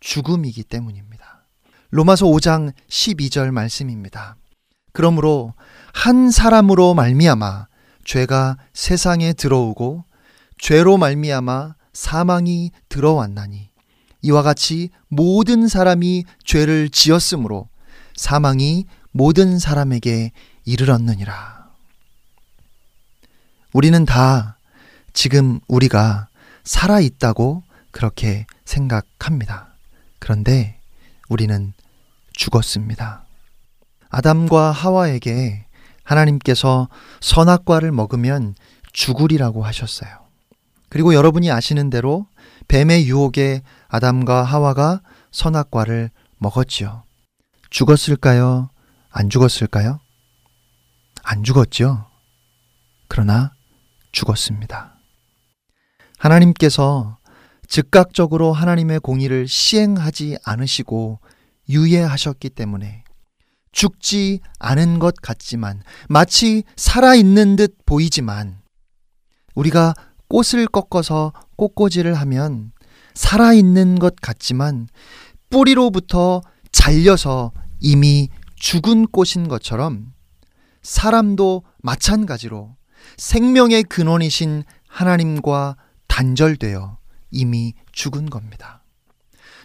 Speaker 6: 죽음이기 때문입니다. 로마서 5장 12절 말씀입니다. 그러므로 한 사람으로 말미암아 죄가 세상에 들어오고 죄로 말미암아 사망이 들어왔나니 이와 같이 모든 사람이 죄를 지었으므로 사망이 모든 사람에게 이르렀느니라. 우리는 다 지금 우리가 살아 있다고 그렇게 생각합니다. 그런데 우리는 죽었습니다. 아담과 하와에게 하나님께서 선악과를 먹으면 죽으리라고 하셨어요. 그리고 여러분이 아시는 대로 뱀의 유혹에 아담과 하와가 선악과를 먹었지요. 죽었을까요? 안 죽었을까요? 안 죽었죠. 그러나 죽었습니다. 하나님께서 즉각적으로 하나님의 공의를 시행하지 않으시고 유예하셨기 때문에 죽지 않은 것 같지만 마치 살아있는 듯 보이지만 우리가 꽃을 꺾어서 꽃꽂이를 하면 살아있는 것 같지만 뿌리로부터 잘려서 이미 죽은 꽃인 것처럼 사람도 마찬가지로 생명의 근원이신 하나님과 단절되어 이미 죽은 겁니다.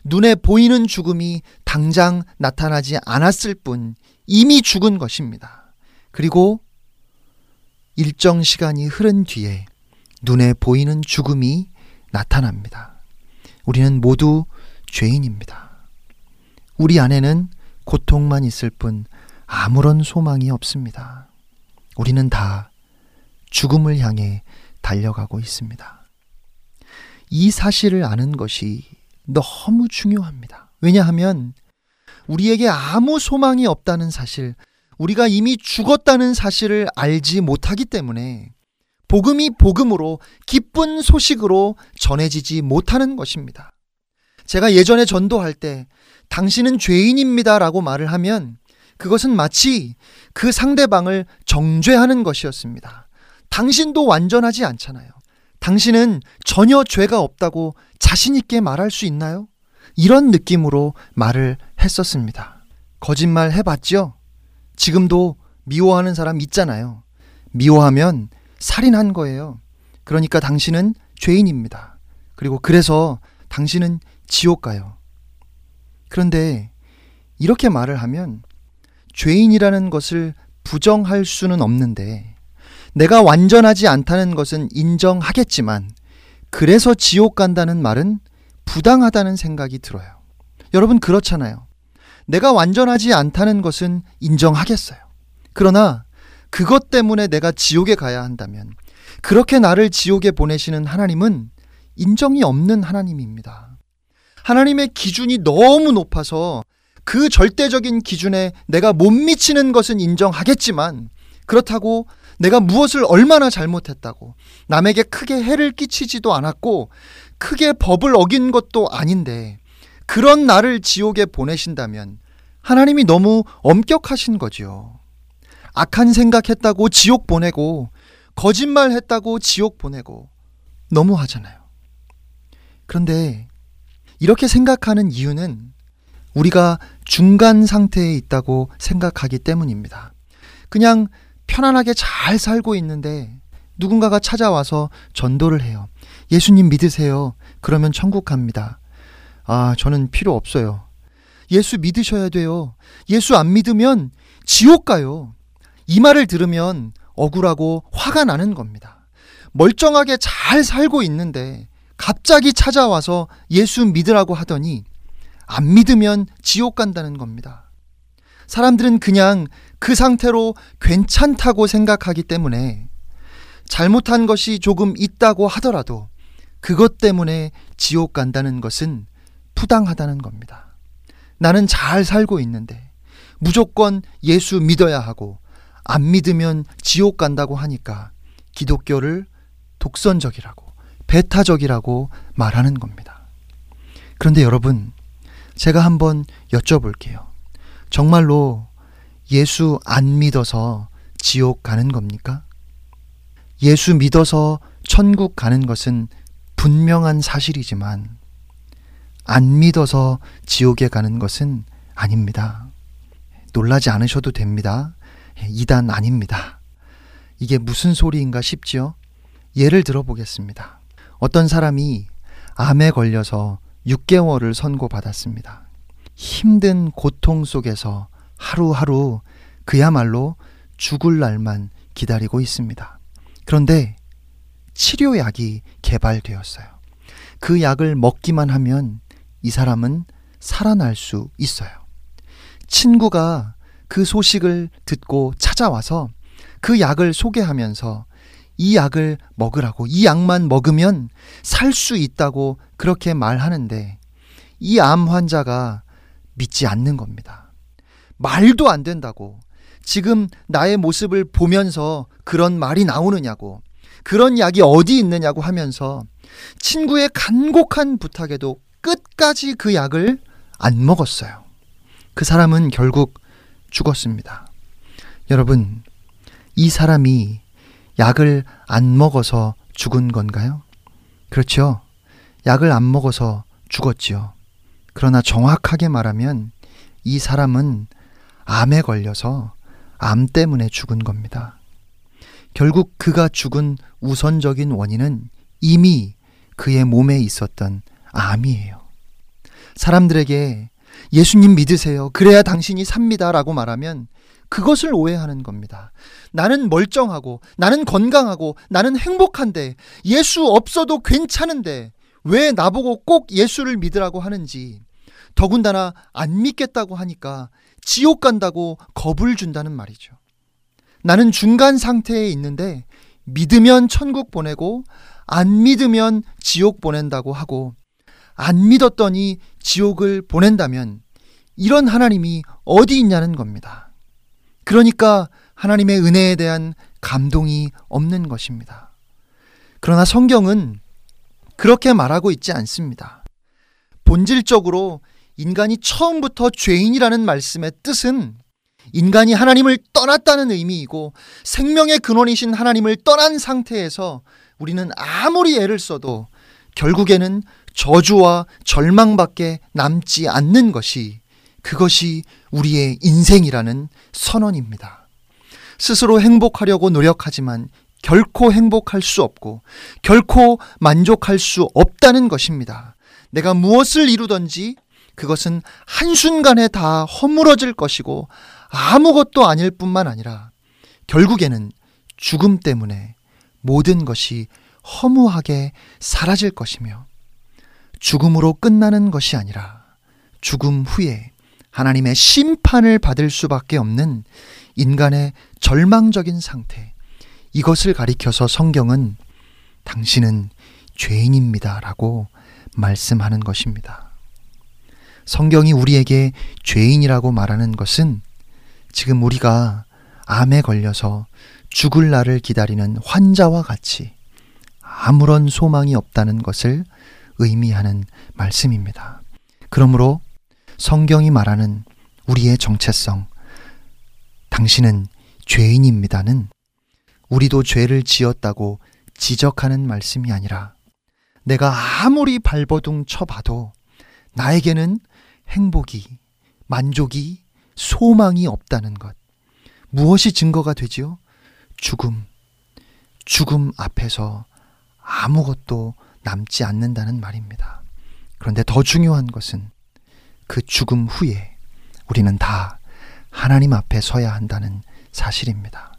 Speaker 6: 눈에 보이는 죽음이 당장 나타나지 않았을 뿐 이미 죽은 것입니다. 그리고 일정 시간이 흐른 뒤에 눈에 보이는 죽음이 나타납니다. 우리는 모두 죄인입니다. 우리 안에는 고통만 있을 뿐 아무런 소망이 없습니다. 우리는 다 죽음을 향해 달려가고 있습니다. 이 사실을 아는 것이 너무 중요합니다. 왜냐하면 우리에게 아무 소망이 없다는 사실, 우리가 이미 죽었다는 사실을 알지 못하기 때문에 복음이 복음으로 기쁜 소식으로 전해지지 못하는 것입니다. 제가 예전에 전도할 때 당신은 죄인입니다 라고 말을 하면 그것은 마치 그 상대방을 정죄하는 것이었습니다. 당신도 완전하지 않잖아요. 당신은 전혀 죄가 없다고 자신있게 말할 수 있나요? 이런 느낌으로 말을 했었습니다. 거짓말 해봤죠? 지금도 미워하는 사람 있잖아요. 미워하면 살인한 거예요. 그러니까 당신은 죄인입니다. 그리고 그래서 당신은 지옥 가요. 그런데 이렇게 말을 하면 죄인이라는 것을 부정할 수는 없는데 내가 완전하지 않다는 것은 인정하겠지만 그래서 지옥 간다는 말은 부당하다는 생각이 들어요. 여러분 그렇잖아요. 내가 완전하지 않다는 것은 인정하겠어요. 그러나 그것 때문에 내가 지옥에 가야 한다면 그렇게 나를 지옥에 보내시는 하나님은 인정이 없는 하나님입니다. 하나님의 기준이 너무 높아서 그 절대적인 기준에 내가 못 미치는 것은 인정하겠지만 그렇다고 내가 무엇을 얼마나 잘못했다고 남에게 크게 해를 끼치지도 않았고 크게 법을 어긴 것도 아닌데 그런 나를 지옥에 보내신다면 하나님이 너무 엄격하신 거지요. 악한 생각했다고 지옥 보내고 거짓말 했다고 지옥 보내고 너무하잖아요. 그런데 이렇게 생각하는 이유는 우리가 중간 상태에 있다고 생각하기 때문입니다. 그냥 편안하게 잘 살고 있는데 누군가가 찾아와서 전도를 해요. 예수님 믿으세요. 그러면 천국 갑니다. 아, 저는 필요 없어요. 예수 믿으셔야 돼요. 예수 안 믿으면 지옥 가요. 이 말을 들으면 억울하고 화가 나는 겁니다. 멀쩡하게 잘 살고 있는데 갑자기 찾아와서 예수 믿으라고 하더니 안 믿으면 지옥 간다는 겁니다. 사람들은 그냥 그 상태로 괜찮다고 생각하기 때문에 잘못한 것이 조금 있다고 하더라도 그것 때문에 지옥 간다는 것은 부당하다는 겁니다. 나는 잘 살고 있는데 무조건 예수 믿어야 하고 안 믿으면 지옥 간다고 하니까 기독교를 독선적이라고 배타적이라고 말하는 겁니다. 그런데 여러분, 제가 한번 여쭤볼게요. 정말로 예수 안 믿어서 지옥 가는 겁니까? 예수 믿어서 천국 가는 것은 분명한 사실이지만 안 믿어서 지옥에 가는 것은 아닙니다. 놀라지 않으셔도 됩니다. 이단 아닙니다. 이게 무슨 소리인가 싶지요? 예를 들어 보겠습니다. 어떤 사람이 암에 걸려서 6개월을 선고받았습니다. 힘든 고통 속에서 하루하루 그야말로 죽을 날만 기다리고 있습니다. 그런데 치료약이 개발되었어요. 그 약을 먹기만 하면 이 사람은 살아날 수 있어요. 친구가 그 소식을 듣고 찾아와서 그 약을 소개하면서 이 약을 먹으라고 이 약만 먹으면 살 수 있다고 그렇게 말하는데 이 암 환자가 믿지 않는 겁니다. 말도 안 된다고. 지금 나의 모습을 보면서 그런 말이 나오느냐고. 그런 약이 어디 있느냐고 하면서 친구의 간곡한 부탁에도 끝까지 그 약을 안 먹었어요. 그 사람은 결국 죽었습니다. 여러분, 이 사람이 약을 안 먹어서 죽은 건가요? 그렇죠. 약을 안 먹어서 죽었지요. 그러나 정확하게 말하면 이 사람은 암에 걸려서 암 때문에 죽은 겁니다. 결국 그가 죽은 우선적인 원인은 이미 그의 몸에 있었던 암이에요. 사람들에게 예수님 믿으세요. 그래야 당신이 삽니다. 라고 말하면 그것을 오해하는 겁니다. 나는 멀쩡하고, 나는 건강하고, 나는 행복한데, 예수 없어도 괜찮은데, 왜 나보고 꼭 예수를 믿으라고 하는지, 더군다나 안 믿겠다고 하니까 지옥 간다고 겁을 준다는 말이죠. 나는 중간 상태에 있는데, 믿으면 천국 보내고, 안 믿으면 지옥 보낸다고 하고, 안 믿었더니 지옥을 보낸다면, 이런 하나님이 어디 있냐는 겁니다. 그러니까 하나님의 은혜에 대한 감동이 없는 것입니다. 그러나 성경은 그렇게 말하고 있지 않습니다. 본질적으로 인간이 처음부터 죄인이라는 말씀의 뜻은 인간이 하나님을 떠났다는 의미이고 생명의 근원이신 하나님을 떠난 상태에서 우리는 아무리 애를 써도 결국에는 저주와 절망밖에 남지 않는 것이 그것이 우리의 인생이라는 선언입니다. 스스로 행복하려고 노력하지만 결코 행복할 수 없고 결코 만족할 수 없다는 것입니다. 내가 무엇을 이루든지 그것은 한순간에 다 허물어질 것이고 아무것도 아닐 뿐만 아니라 결국에는 죽음 때문에 모든 것이 허무하게 사라질 것이며 죽음으로 끝나는 것이 아니라 죽음 후에 하나님의 심판을 받을 수밖에 없는 인간의 절망적인 상태. 이것을 가리켜서 성경은 당신은 죄인입니다. 라고 말씀하는 것입니다. 성경이 우리에게 죄인이라고 말하는 것은 지금 우리가 암에 걸려서 죽을 날을 기다리는 환자와 같이 아무런 소망이 없다는 것을 의미하는 말씀입니다. 그러므로 성경이 말하는 우리의 정체성, 당신은 죄인입니다는 우리도 죄를 지었다고 지적하는 말씀이 아니라 내가 아무리 발버둥 쳐봐도 나에게는 행복이, 만족이, 소망이 없다는 것. 무엇이 증거가 되지요? 죽음. 죽음 앞에서 아무것도 남지 않는다는 말입니다. 그런데 더 중요한 것은 그 죽음 후에 우리는 다 하나님 앞에 서야 한다는 사실입니다.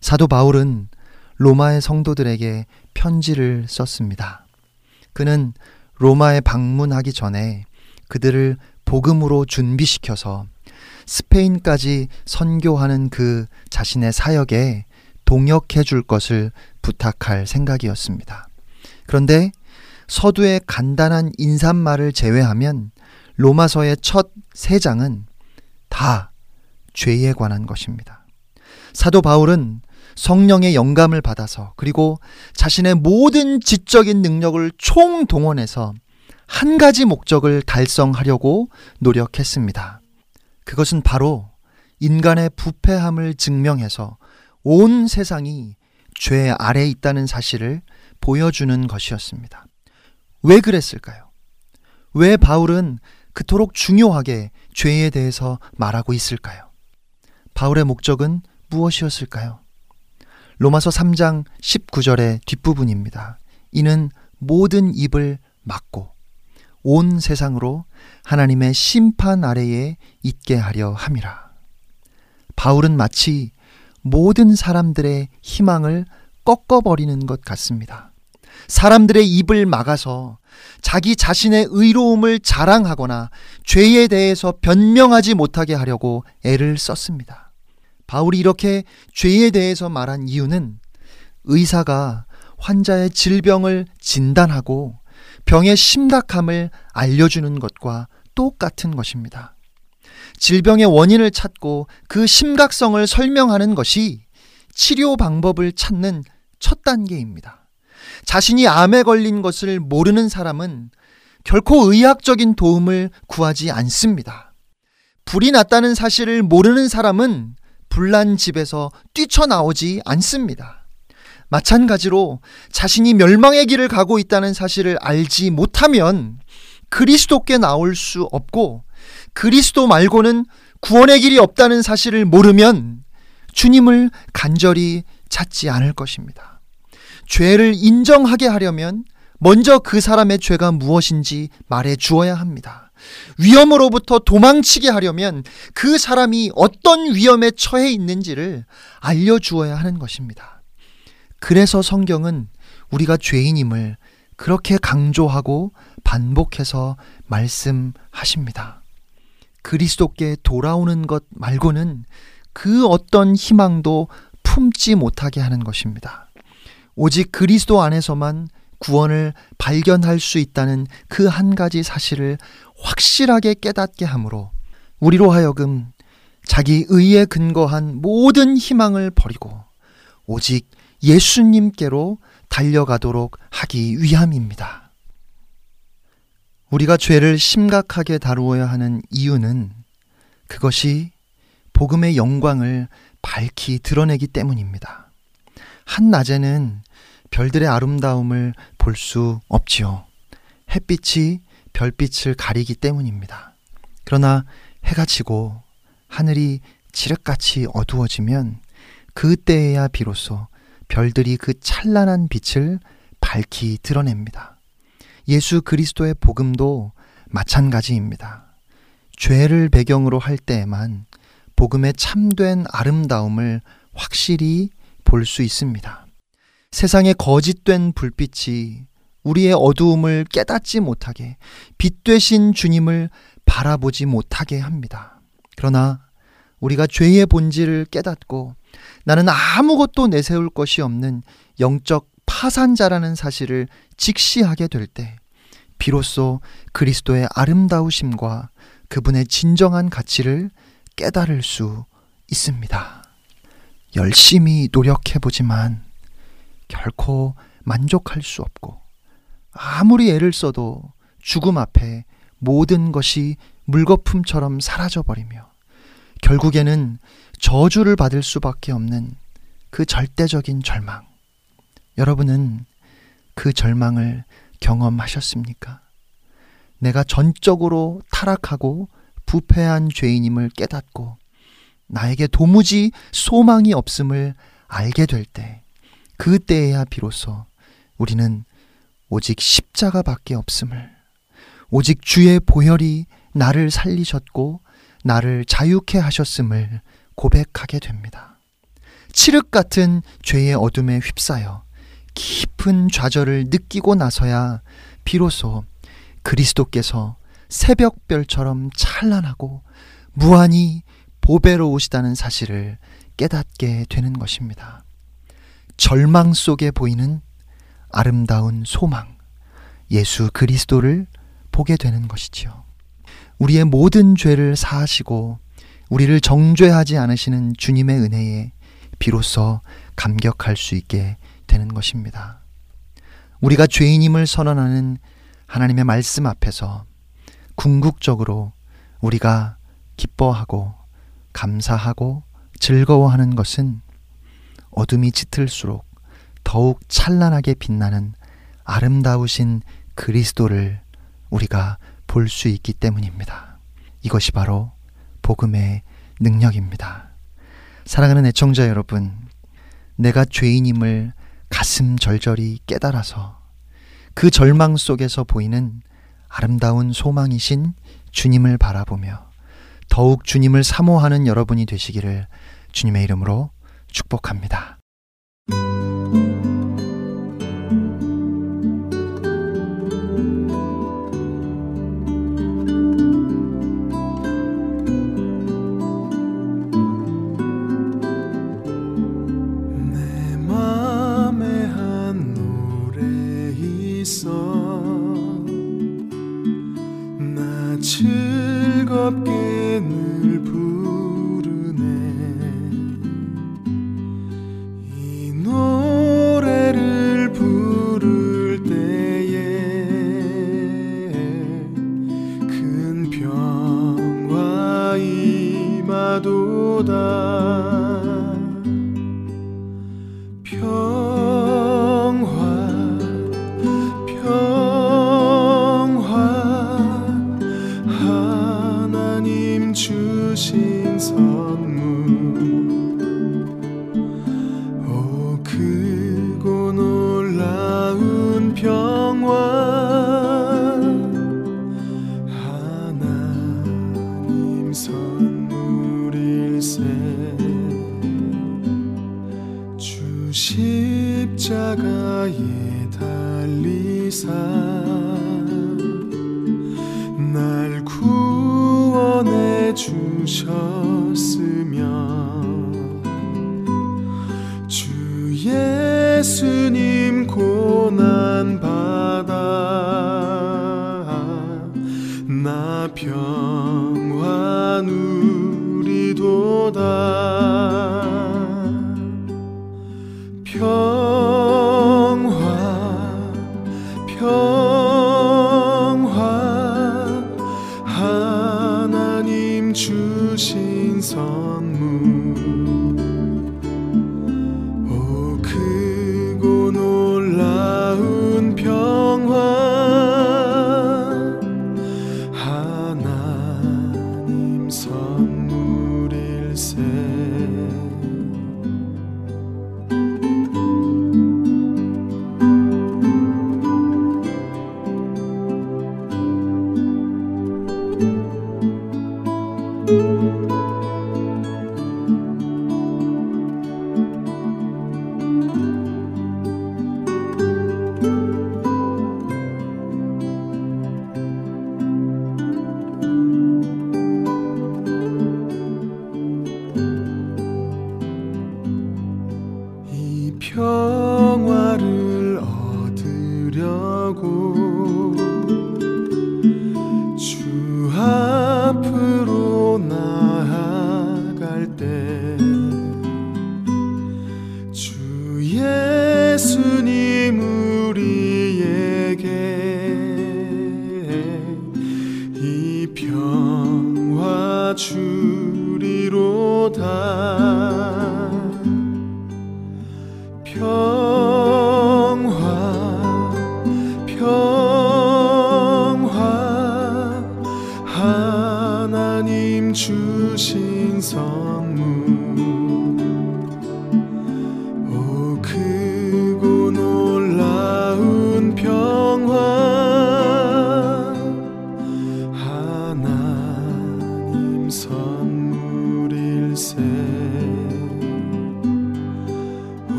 Speaker 6: 사도 바울은 로마의 성도들에게 편지를 썼습니다. 그는 로마에 방문하기 전에 그들을 복음으로 준비시켜서 스페인까지 선교하는 그 자신의 사역에 동역해 줄 것을 부탁할 생각이었습니다. 그런데 서두의 간단한 인사말을 제외하면 로마서의 첫 세 장은 다 죄에 관한 것입니다. 사도 바울은 성령의 영감을 받아서 그리고 자신의 모든 지적인 능력을 총동원해서 한 가지 목적을 달성하려고 노력했습니다. 그것은 바로 인간의 부패함을 증명해서 온 세상이 죄 아래 있다는 사실을 보여주는 것이었습니다. 왜 그랬을까요? 왜 바울은 그토록 중요하게 죄에 대해서 말하고 있을까요? 바울의 목적은 무엇이었을까요? 로마서 3장 19절의 뒷부분입니다. 이는 모든 입을 막고 온 세상으로 하나님의 심판 아래에 있게 하려 함이라. 바울은 마치 모든 사람들의 희망을 꺾어버리는 것 같습니다. 사람들의 입을 막아서 자기 자신의 의로움을 자랑하거나 죄에 대해서 변명하지 못하게 하려고 애를 썼습니다. 바울이 이렇게 죄에 대해서 말한 이유는 의사가 환자의 질병을 진단하고 병의 심각함을 알려주는 것과 똑같은 것입니다. 질병의 원인을 찾고 그 심각성을 설명하는 것이 치료 방법을 찾는 첫 단계입니다. 자신이 암에 걸린 것을 모르는 사람은 결코 의학적인 도움을 구하지 않습니다. 불이 났다는 사실을 모르는 사람은 불난 집에서 뛰쳐나오지 않습니다. 마찬가지로 자신이 멸망의 길을 가고 있다는 사실을 알지 못하면 그리스도께 나올 수 없고 그리스도 말고는 구원의 길이 없다는 사실을 모르면 주님을 간절히 찾지 않을 것입니다. 죄를 인정하게 하려면 먼저 그 사람의 죄가 무엇인지 말해 주어야 합니다. 위험으로부터 도망치게 하려면 그 사람이 어떤 위험에 처해 있는지를 알려 주어야 하는 것입니다. 그래서 성경은 우리가 죄인임을 그렇게 강조하고 반복해서 말씀하십니다. 그리스도께 돌아오는 것 말고는 그 어떤 희망도 품지 못하게 하는 것입니다. 오직 그리스도 안에서만 구원을 발견할 수 있다는 그 한 가지 사실을 확실하게 깨닫게 하므로 우리로 하여금 자기 의에 근거한 모든 희망을 버리고 오직 예수님께로 달려가도록 하기 위함입니다. 우리가 죄를 심각하게 다루어야 하는 이유는 그것이 복음의 영광을 밝히 드러내기 때문입니다. 한낮에는 별들의 아름다움을 볼 수 없지요. 햇빛이 별빛을 가리기 때문입니다. 그러나 해가 지고 하늘이 칠흑같이 어두워지면 그때에야 비로소 별들이 그 찬란한 빛을 밝히 드러냅니다. 예수 그리스도의 복음도 마찬가지입니다. 죄를 배경으로 할 때에만 복음의 참된 아름다움을 확실히 볼 수 있습니다. 세상의 거짓된 불빛이 우리의 어두움을 깨닫지 못하게 빛 되신 주님을 바라보지 못하게 합니다. 그러나 우리가 죄의 본질을 깨닫고 나는 아무것도 내세울 것이 없는 영적 파산자라는 사실을 직시하게 될 때 비로소 그리스도의 아름다우심과 그분의 진정한 가치를 깨달을 수 있습니다. 열심히 노력해보지만 결코 만족할 수 없고 아무리 애를 써도 죽음 앞에 모든 것이 물거품처럼 사라져버리며 결국에는 저주를 받을 수밖에 없는 그 절대적인 절망. 여러분은 그 절망을 경험하셨습니까? 내가 전적으로 타락하고 부패한 죄인임을 깨닫고 나에게 도무지 소망이 없음을 알게 될 때, 그때에야 비로소 우리는 오직 십자가밖에 없음을, 오직 주의 보혈이 나를 살리셨고 나를 자유케 하셨음을 고백하게 됩니다. 칠흑 같은 죄의 어둠에 휩싸여 깊은 좌절을 느끼고 나서야 비로소 그리스도께서 새벽별처럼 찬란하고 무한히 보배로우시다는 사실을 깨닫게 되는 것입니다. 절망 속에 보이는 아름다운 소망, 예수 그리스도를 보게 되는 것이지요. 우리의 모든 죄를 사하시고 우리를 정죄하지 않으시는 주님의 은혜에 비로소 감격할 수 있게 되는 것입니다. 우리가 죄인임을 선언하는 하나님의 말씀 앞에서 궁극적으로 우리가 기뻐하고 감사하고 즐거워하는 것은 어둠이 짙을수록 더욱 찬란하게 빛나는 아름다우신 그리스도를 우리가 볼 수 있기 때문입니다. 이것이 바로 복음의 능력입니다. 사랑하는 애청자 여러분, 내가 죄인임을 가슴 절절히 깨달아서 그 절망 속에서 보이는 아름다운 소망이신 주님을 바라보며 더욱 주님을 사모하는 여러분이 되시기를 주님의 이름으로 축복합니다.
Speaker 2: 즐겁게